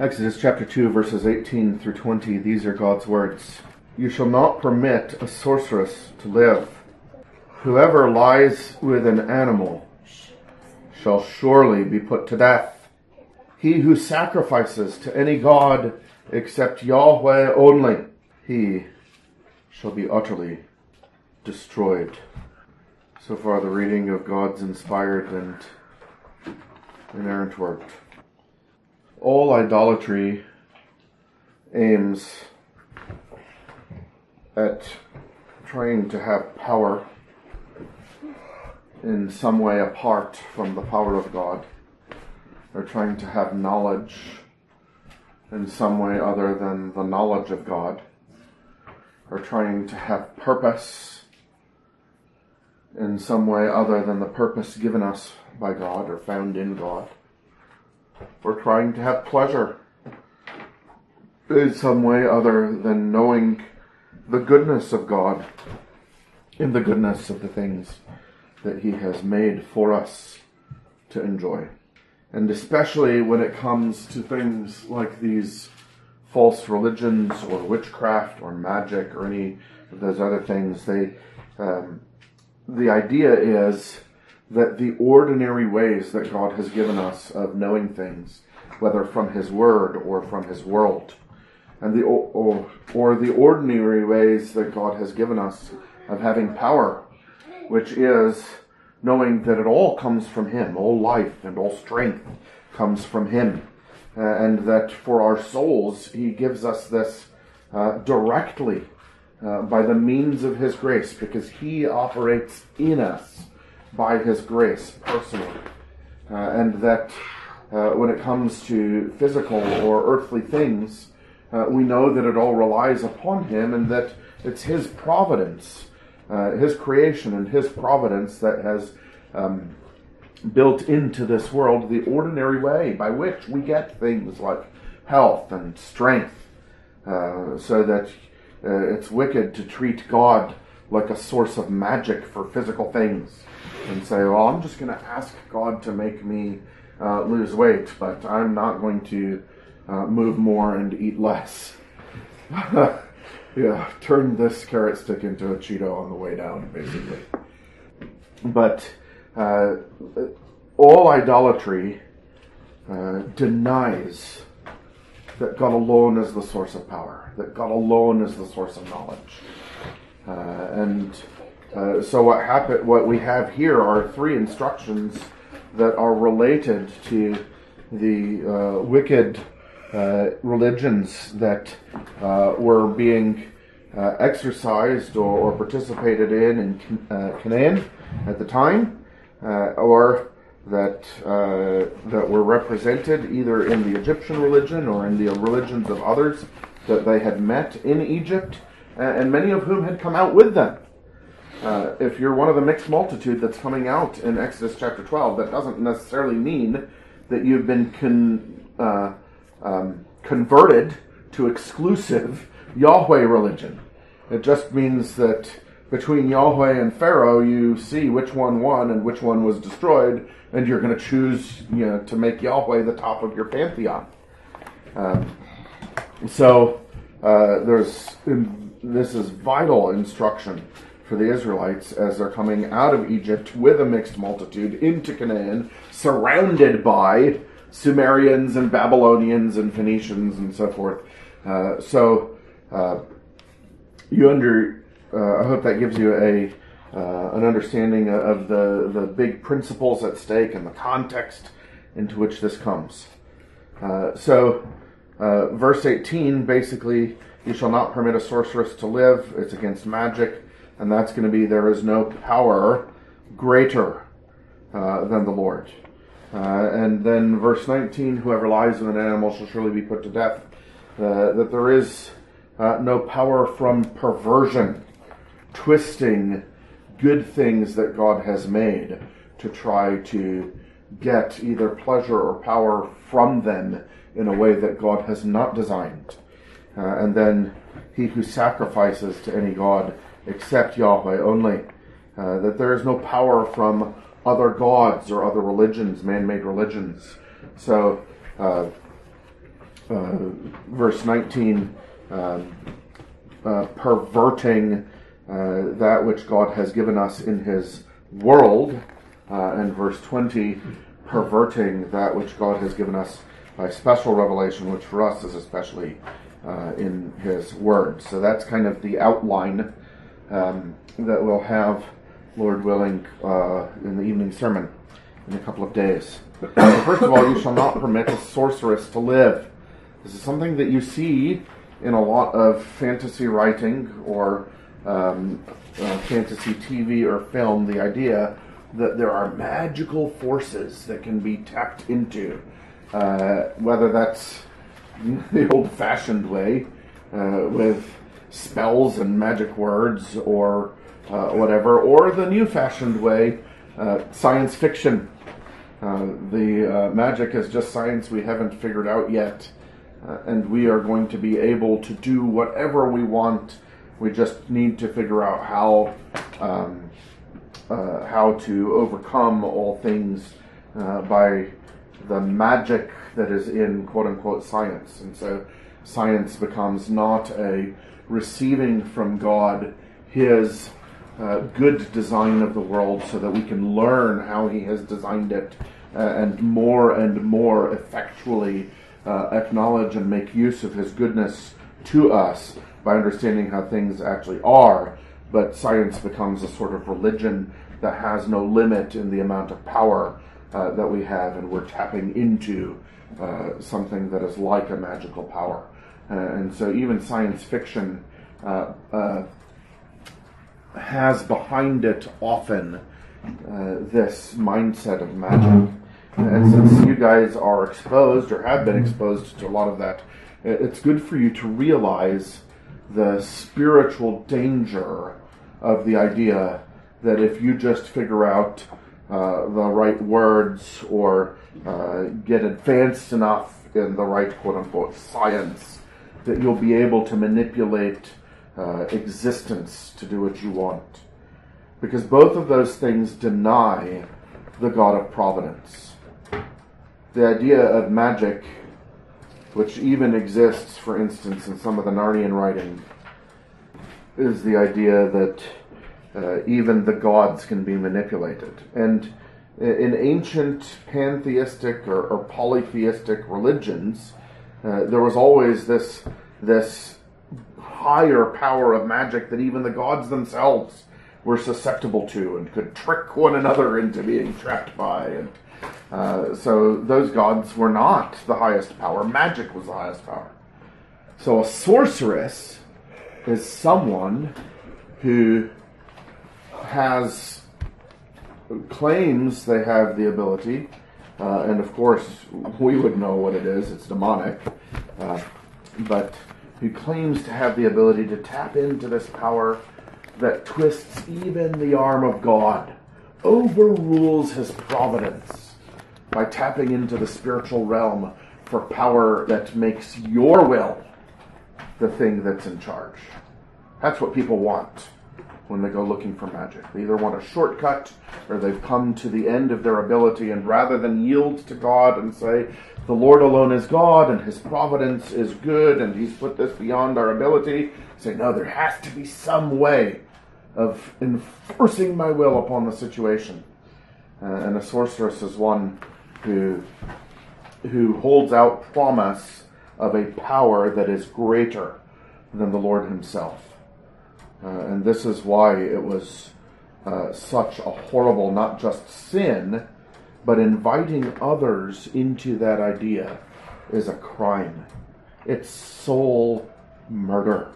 Exodus chapter 2, verses 18 through 20, these are God's words. You shall not permit a sorceress to live. Whoever lies with an animal shall surely be put to death. He who sacrifices to any god except Yahweh only, he shall be utterly destroyed. So far, the reading of God's inspired and inerrant word all idolatry aims at trying to have power in some way apart from the power of God, or trying to have knowledge in some way other than the knowledge of God, or trying to have purpose in some way other than the purpose given us by God or found in God or trying to have pleasure in some way other than knowing the goodness of God in the goodness of the things that He has made for us to enjoy. And especially when it comes to things like these false religions or witchcraft or magic or any of those other things, they, um, the idea is that the ordinary ways that God has given us of knowing things, whether from His Word or from His world, and the or, or the ordinary ways that God has given us of having power, which is knowing that it all comes from Him, all life and all strength comes from Him, uh, and that for our souls He gives us this uh, directly uh, by the means of His grace, because He operates in us by His grace personally. Uh, and that uh, when it comes to physical or earthly things, uh, we know that it all relies upon Him and that it's His providence, uh, His creation and His providence that has um, built into this world the ordinary way by which we get things like health and strength, uh, so that uh, it's wicked to treat God like a source of magic for physical things and say, well, I'm just going to ask God to make me uh, lose weight, but I'm not going to uh, move more and eat less. yeah, turn this carrot stick into a Cheeto on the way down, basically. But uh, all idolatry uh, denies that God alone is the source of power, that God alone is the source of knowledge. Uh, and uh, so what happen, what we have here are three instructions that are related to the uh, wicked uh, religions that uh, were being uh, exercised or, or, participated in in Canaan at the time, or that that were represented either in the Egyptian religion or in the religions of others that they had met in Egypt, and many of whom had come out with them. Uh, if you're one of the mixed multitude that's coming out in Exodus chapter 12, that doesn't necessarily mean that you've been con, uh, um, converted to exclusive Yahweh religion. It just means that between Yahweh and Pharaoh, you see which one won and which one was destroyed, and you're going to choose you know, to make Yahweh the top of your pantheon. Um, so uh, there's this is vital instruction for the Israelites as they're coming out of Egypt with a mixed multitude into Canaan, surrounded by Sumerians and Babylonians and Phoenicians and so forth. Uh, so uh, you under, uh, I hope that gives you a uh, an understanding of the the big principles at stake and the context into which this comes. Uh, so, uh, verse 18 basically, you shall not permit a sorceress to live. It's against magic and that's going to be there is no power greater uh, than the Lord. Uh, and then verse 19, whoever lies with an animal shall surely be put to death. Uh, that there is uh, no power from perversion, twisting good things that God has made to try to get either pleasure or power from them in a way that God has not designed. Uh, and then he who sacrifices to any God except Yahweh only. Uh, that there is no power from other gods or other religions, man made religions. So, uh, uh, verse 19, um, uh, perverting uh, that which God has given us in His world, and verse 20, perverting that which God has given us by special revelation, which for us is especially uh, in His Word. So that's kind of the outline um, that we'll have, Lord willing, uh, in the evening sermon in a couple of days. First of all, you shall not permit a sorceress to live. This is something that you see in a lot of fantasy writing or um, uh, fantasy TV or film. The idea that there are magical forces that can be tapped into, uh, whether that's the old fashioned way uh, with spells and magic words or uh, whatever, or the new fashioned way, uh, science fiction. Uh, the uh, magic is just science we haven't figured out yet, uh, and we are going to be able to do whatever we want. We just need to figure out how um, how to overcome all things by the magic that is in quote unquote science, and so science becomes not a receiving from God His uh, good design of the world so that we can learn how He has designed it uh, and more and more effectually uh, acknowledge and make use of His goodness to us by understanding how things actually are. But science becomes a sort of religion that has no limit in the amount of power uh, that we have, and we're tapping into uh, something that is like a magical power. Uh, and so even science fiction uh, uh, has behind it often this mindset of magic. And since you guys are exposed or have been exposed to a lot of that, it's good for you to realize the spiritual danger of the idea that if you just figure out uh, the right words or uh, get advanced enough in the right quote unquote science, that you'll be able to manipulate uh, existence to do what you want. Because both of those things deny the God of providence. The idea of magic, which even exists, for instance, in some of the Narnian writing, is the idea that uh, even the gods can be manipulated. And in ancient pantheistic or, or polytheistic religions, uh, there was always this this higher power of magic that even the gods themselves were susceptible to and could trick one another into being trapped by. And uh, so those gods were not the highest power. Magic was the highest power. So a sorceress is someone who has claims they have the ability, uh, and of course we would know what it is. It's demonic, uh, but who claims to have the ability to tap into this power that twists even the arm of God, overrules his providence by tapping into the spiritual realm for power that makes your will the thing that's in charge. That's what people want when they go looking for magic. They either want a shortcut or they've come to the end of their ability, and rather than yield to God and say, the Lord alone is God and his providence is good and he's put this beyond our ability, say, no, there has to be some way of enforcing my will upon the situation. Uh, and a sorceress is one who, who holds out promise of a power that is greater than the Lord himself. Uh, and this is why it was uh, such a horrible, not just sin, but inviting others into that idea is a crime. It's soul murder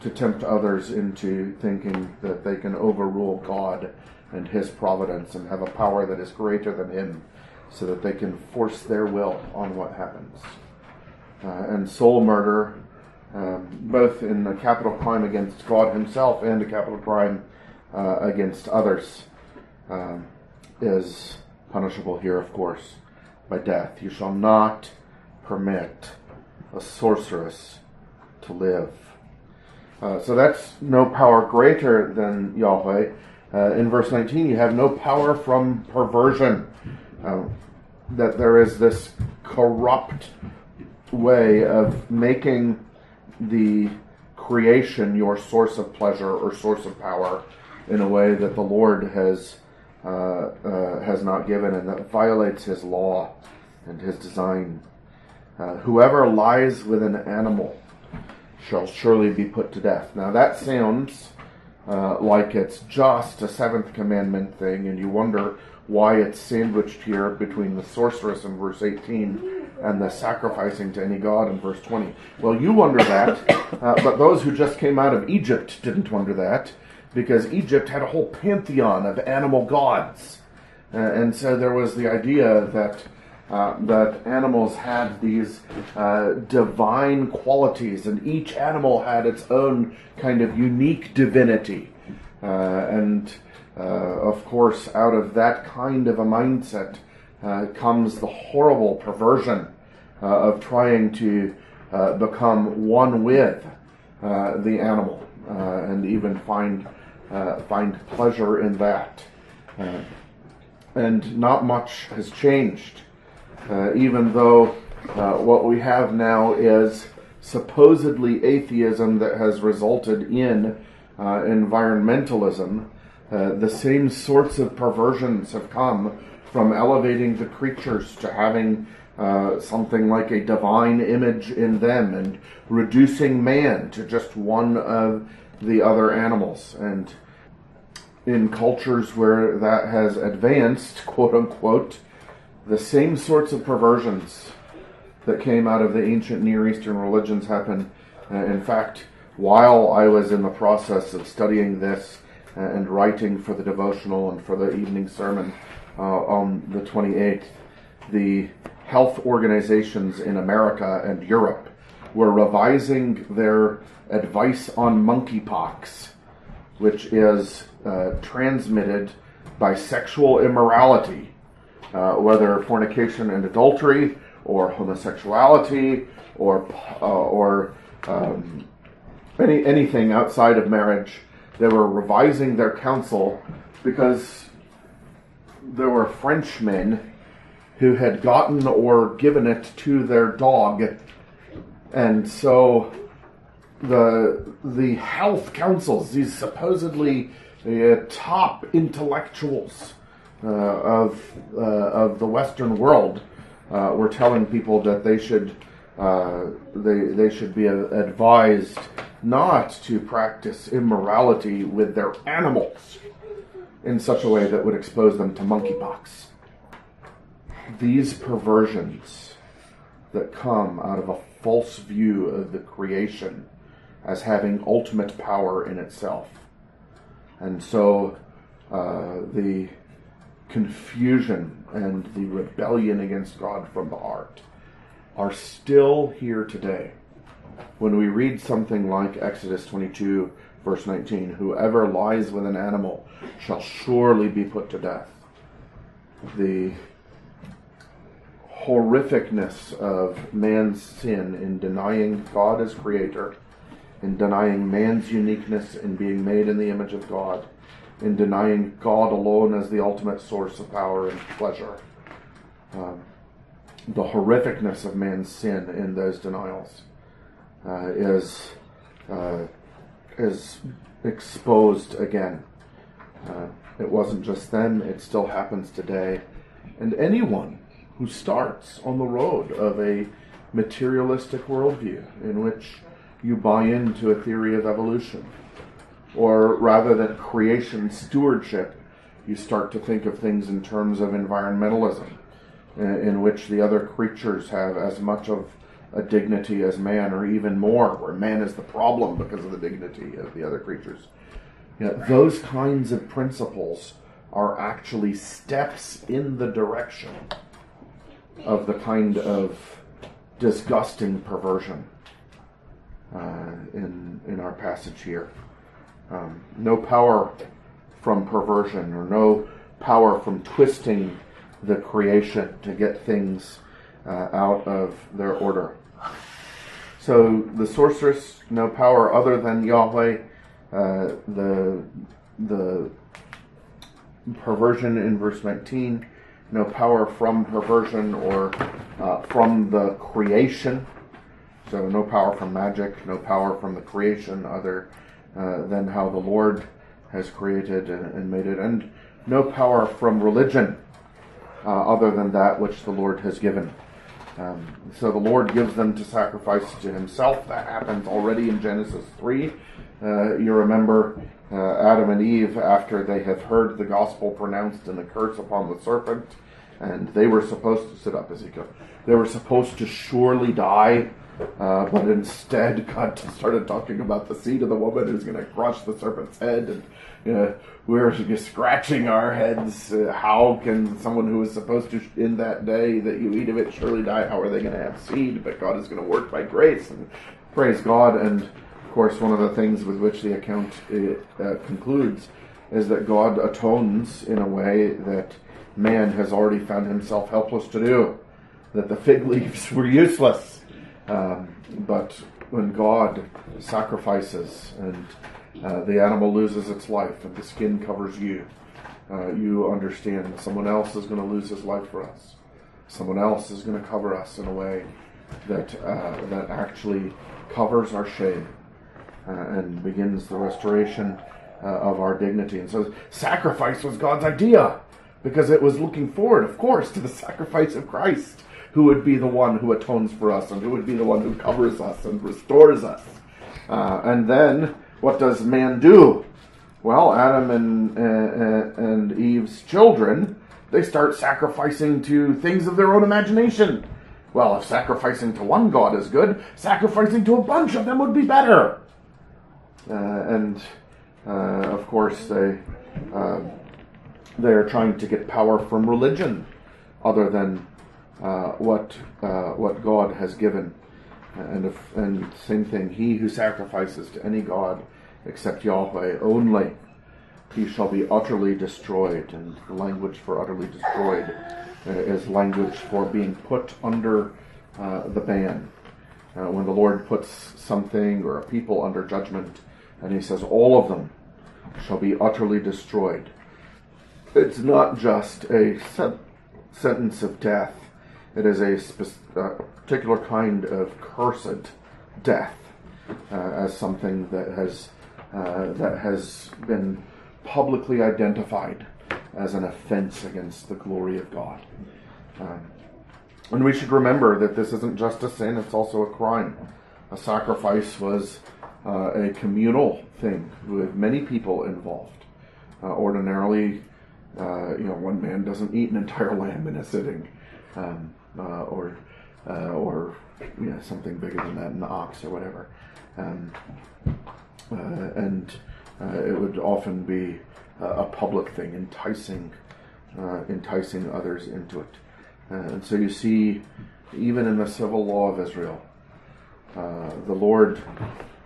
to tempt others into thinking that they can overrule God and His providence and have a power that is greater than Him so that they can force their will on what happens. Uh, and soul murder um, both in a capital crime against God Himself and a capital crime uh, against others, um, is punishable here, of course, by death. You shall not permit a sorceress to live. Uh, so that's no power greater than Yahweh. Uh, in verse 19, you have no power from perversion. Uh, that there is this corrupt way of making the creation your source of pleasure or source of power in a way that the Lord has uh, uh, has not given and that violates His law and His design. Uh, whoever lies with an animal shall surely be put to death. Now that sounds uh, like it's just a seventh commandment thing, and you wonder why it's sandwiched here between the sorceress in verse 18 and the sacrificing to any god in verse 20. Well, you wonder that, uh, but those who just came out of Egypt didn't wonder that, because Egypt had a whole pantheon of animal gods. Uh, and so there was the idea that uh, that animals had these uh, divine qualities, and each animal had its own kind of unique divinity. Uh, and uh, of course, out of that kind of a mindset uh, comes the horrible perversion uh, of trying to become one with the animal and even find find pleasure in that. and not much has changed uh, even though uh, what we have now is supposedly atheism that has resulted in uh, environmentalism, uh, the same sorts of perversions have come from elevating the creatures to having uh, something like a divine image in them and reducing man to just one of the other animals. And in cultures where that has advanced, quote unquote, the same sorts of perversions that came out of the ancient Near Eastern religions happen. Uh, in fact, while I was in the process of studying this uh, and writing for the devotional and for the evening sermon uh, on the 28th, the health organizations in America and Europe were revising their advice on monkeypox, which is uh, transmitted by sexual immorality uh, whether fornication and adultery, or homosexuality, or uh, or um, any anything outside of marriage. They were revising their counsel because there were Frenchmen who had gotten or given it to their dog, and so the the health councils, these supposedly uh, top intellectuals uh, of uh, of the Western world uh, were telling people that they should they they should be advised not to practice immorality with their animals in such a way that would expose them to monkeypox. These perversions that come out of a false view of the creation as having ultimate power in itself. And so uh, the confusion and the rebellion against God from the heart are still here today. When we read something like Exodus 22, verse 19, whoever lies with an animal shall surely be put to death. The horrificness of man's sin in denying God as creator, in denying man's uniqueness in being made in the image of God in denying God alone as the ultimate source of power and pleasure. Um, the horrificness of man's sin in those denials uh, is uh, is exposed again. Uh, it wasn't just then; it still happens today. And anyone who starts on the road of a materialistic worldview in which you buy into a theory of evolution, or rather than creation stewardship, you start to think of things in terms of environmentalism, in which the other creatures have as much of a dignity as man, or even more, where man is the problem because of the dignity of the other creatures. You know, those kinds of principles are actually steps in the direction of the kind of disgusting perversion uh, in in our passage here um, no power from perversion or no power from twisting the creation to get things uh, out of their order. So the sorceress, no power other than Yahweh. Uh, the the perversion in verse 19, no power from perversion or uh, from the creation So no power from magic, no power from the creation other uh, than how the Lord has created and, and, made it, and no power from religion uh, other than that which the Lord has given. Um, so the Lord gives them to sacrifice to Himself. That happens already in Genesis 3. Uh, you remember uh, Adam and Eve, after they have heard the gospel pronounced and the curse upon the serpent, and they were supposed to sit up, Ezekiel. They were supposed to surely die uh, but instead, God started talking about the seed of the woman who's going to crush the serpent's head, and know, we're just scratching our heads. Uh, how can someone who is supposed to, in that day that you eat of it, surely die? How are they going to have seed? But God is going to work by grace, and praise God. And of course, one of the things with which the account uh, uh concludes is that God atones in a way that man has already found himself helpless to do. That the fig leaves were useless um, but when God sacrifices and uh, the animal loses its life and the skin covers you, uh, you understand that someone else is going to lose his life for us. Someone else is going to cover us in a way that uh, that actually covers our shame uh, and begins the restoration uh, of our dignity. And so, sacrifice was God's idea because it was looking forward, of course, to the sacrifice of Christ who would be the one who atones for us and who would be the one who covers us and restores us. And then, what does man do? Well, Adam and, uh, and Eve's children, they start sacrificing to things of their own imagination. Well, if sacrificing to one god is good, sacrificing to a bunch of them would be better. Uh, and uh, of course, they uh, they are trying to get power from religion, other than uh, what uh, what God has given. And if, and same thing, he who sacrifices to any god except Yahweh only, he shall be utterly destroyed. And the language for utterly destroyed uh, is language for being put under uh, the ban. Uh, when the Lord puts something or a people under judgment, and he says, all of them shall be utterly destroyed. It's not just a sentence of death it is a spe- uh, particular kind of cursed death, uh, as something that has uh, that has been publicly identified as an offense against the glory of God. Um, and we should remember that this isn't just a sin; it's also a crime. A sacrifice was uh, a communal thing with many people involved. Uh, ordinarily, uh, you know, one man doesn't eat an entire lamb in a sitting. Um, uh, or uh, or you know, something bigger than that, an ox or whatever. Um, uh, and uh, it would often be a public thing, enticing uh, enticing others into it. and so you see, even in the civil law of Israel, the Lord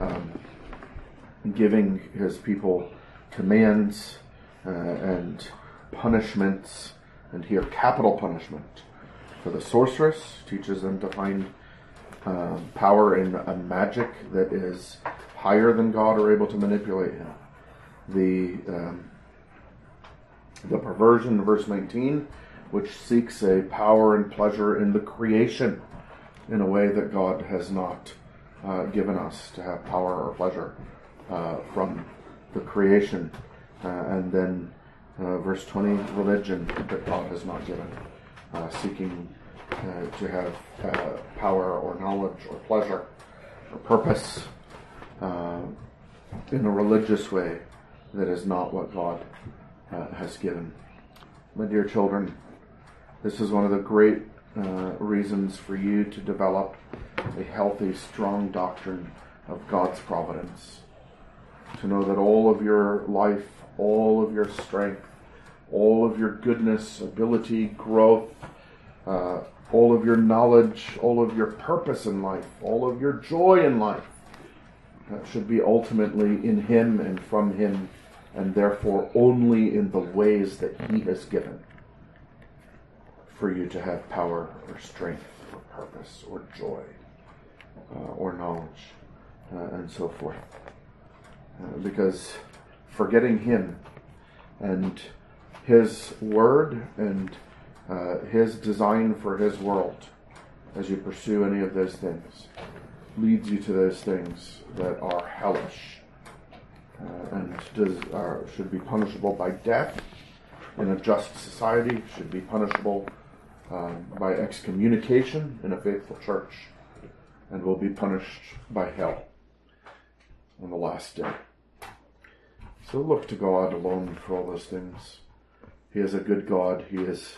um, giving His people commands and punishments, and here capital punishment for the sorceress, teaches them to find um, power in a magic that is higher than God or able to manipulate him. The um, the perversion, verse 19, which seeks a power and pleasure in the creation in a way that God has not uh, given us to have power or pleasure uh, from the creation. Uh, and then uh, verse 20, religion that God has not given uh, seeking uh, to have uh, power or knowledge or pleasure or purpose uh, in a religious way that is not what God has given. My dear children, this is one of the great uh, reasons for you to develop a healthy, strong doctrine of God's providence. To know that all of your life, all of your strength, all of your goodness, ability, growth, uh, all of your knowledge, all of your purpose in life, all of your joy in life. That should be ultimately in Him and from Him, and therefore only in the ways that He has given for you to have power or strength or purpose or joy uh, or knowledge uh, and so forth. Uh, because forgetting Him and His Word and uh, his design for his world as you pursue any of those things. leads you to those things that are hellish uh, and does, uh, should be punishable by death in a just society, should be punishable um, by excommunication in a faithful church, and will be punished by hell on the last day. So look to God alone for all those things. He is a good God. He is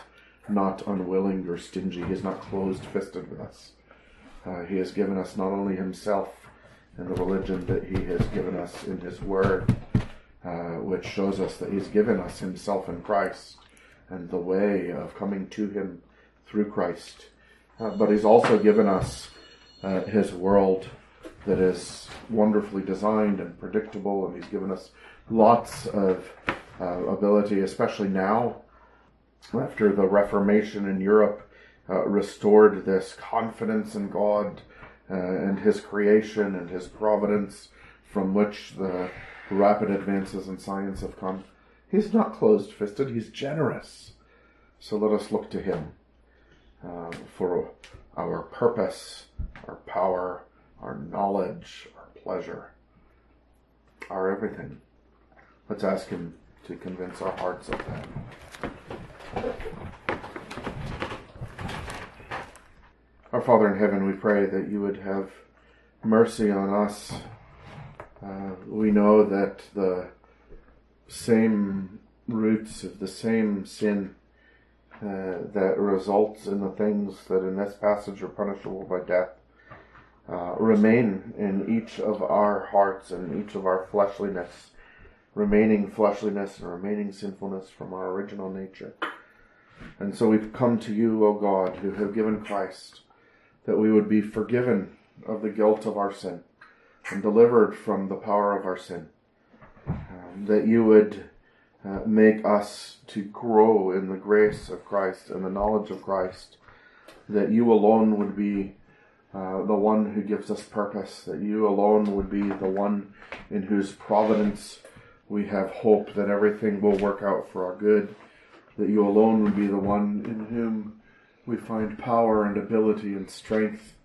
not unwilling or stingy. He is not closed fisted with us. Uh, he has given us not only Himself and the religion that He has given us in His Word, uh, which shows us that He's given us Himself in Christ and the way of coming to Him through Christ. Uh, but He's also given us uh, His world that is wonderfully designed and predictable, and He's given us lots of uh, ability, especially now after the Reformation in Europe uh, restored this confidence in God uh, and His creation and His providence from which the rapid advances in science have come. He's not closed fisted, He's generous. So let us look to Him uh, for our purpose, our power, our knowledge, our pleasure, our everything. Let's ask Him to convince our hearts of that. Our Father in heaven, we pray that you would have mercy on us. Uh, we know that the same roots of the same sin uh, that results in the things that in this passage are punishable by death uh, remain in each of our hearts and each of our fleshliness, remaining fleshliness and remaining sinfulness from our original nature. And so we've come to you, O God, who have given Christ that we would be forgiven of the guilt of our sin and delivered from the power of our sin. Um, that you would uh, make us to grow in the grace of Christ and the knowledge of Christ. That you alone would be uh, the one who gives us purpose. That you alone would be the one in whose providence we have hope that everything will work out for our good. That you alone would be the one in whom we find power and ability and strength,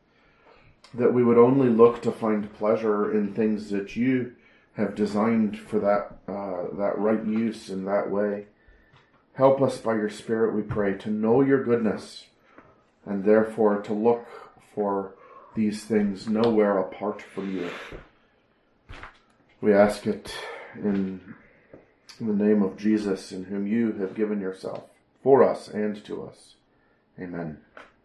that we would only look to find pleasure in things that you have designed for that uh, that right use in that way. Help us by your Spirit, we pray, to know your goodness, and therefore to look for these things nowhere apart from you. We ask it in the name of Jesus, in whom you have given yourself for us and to us. Amen.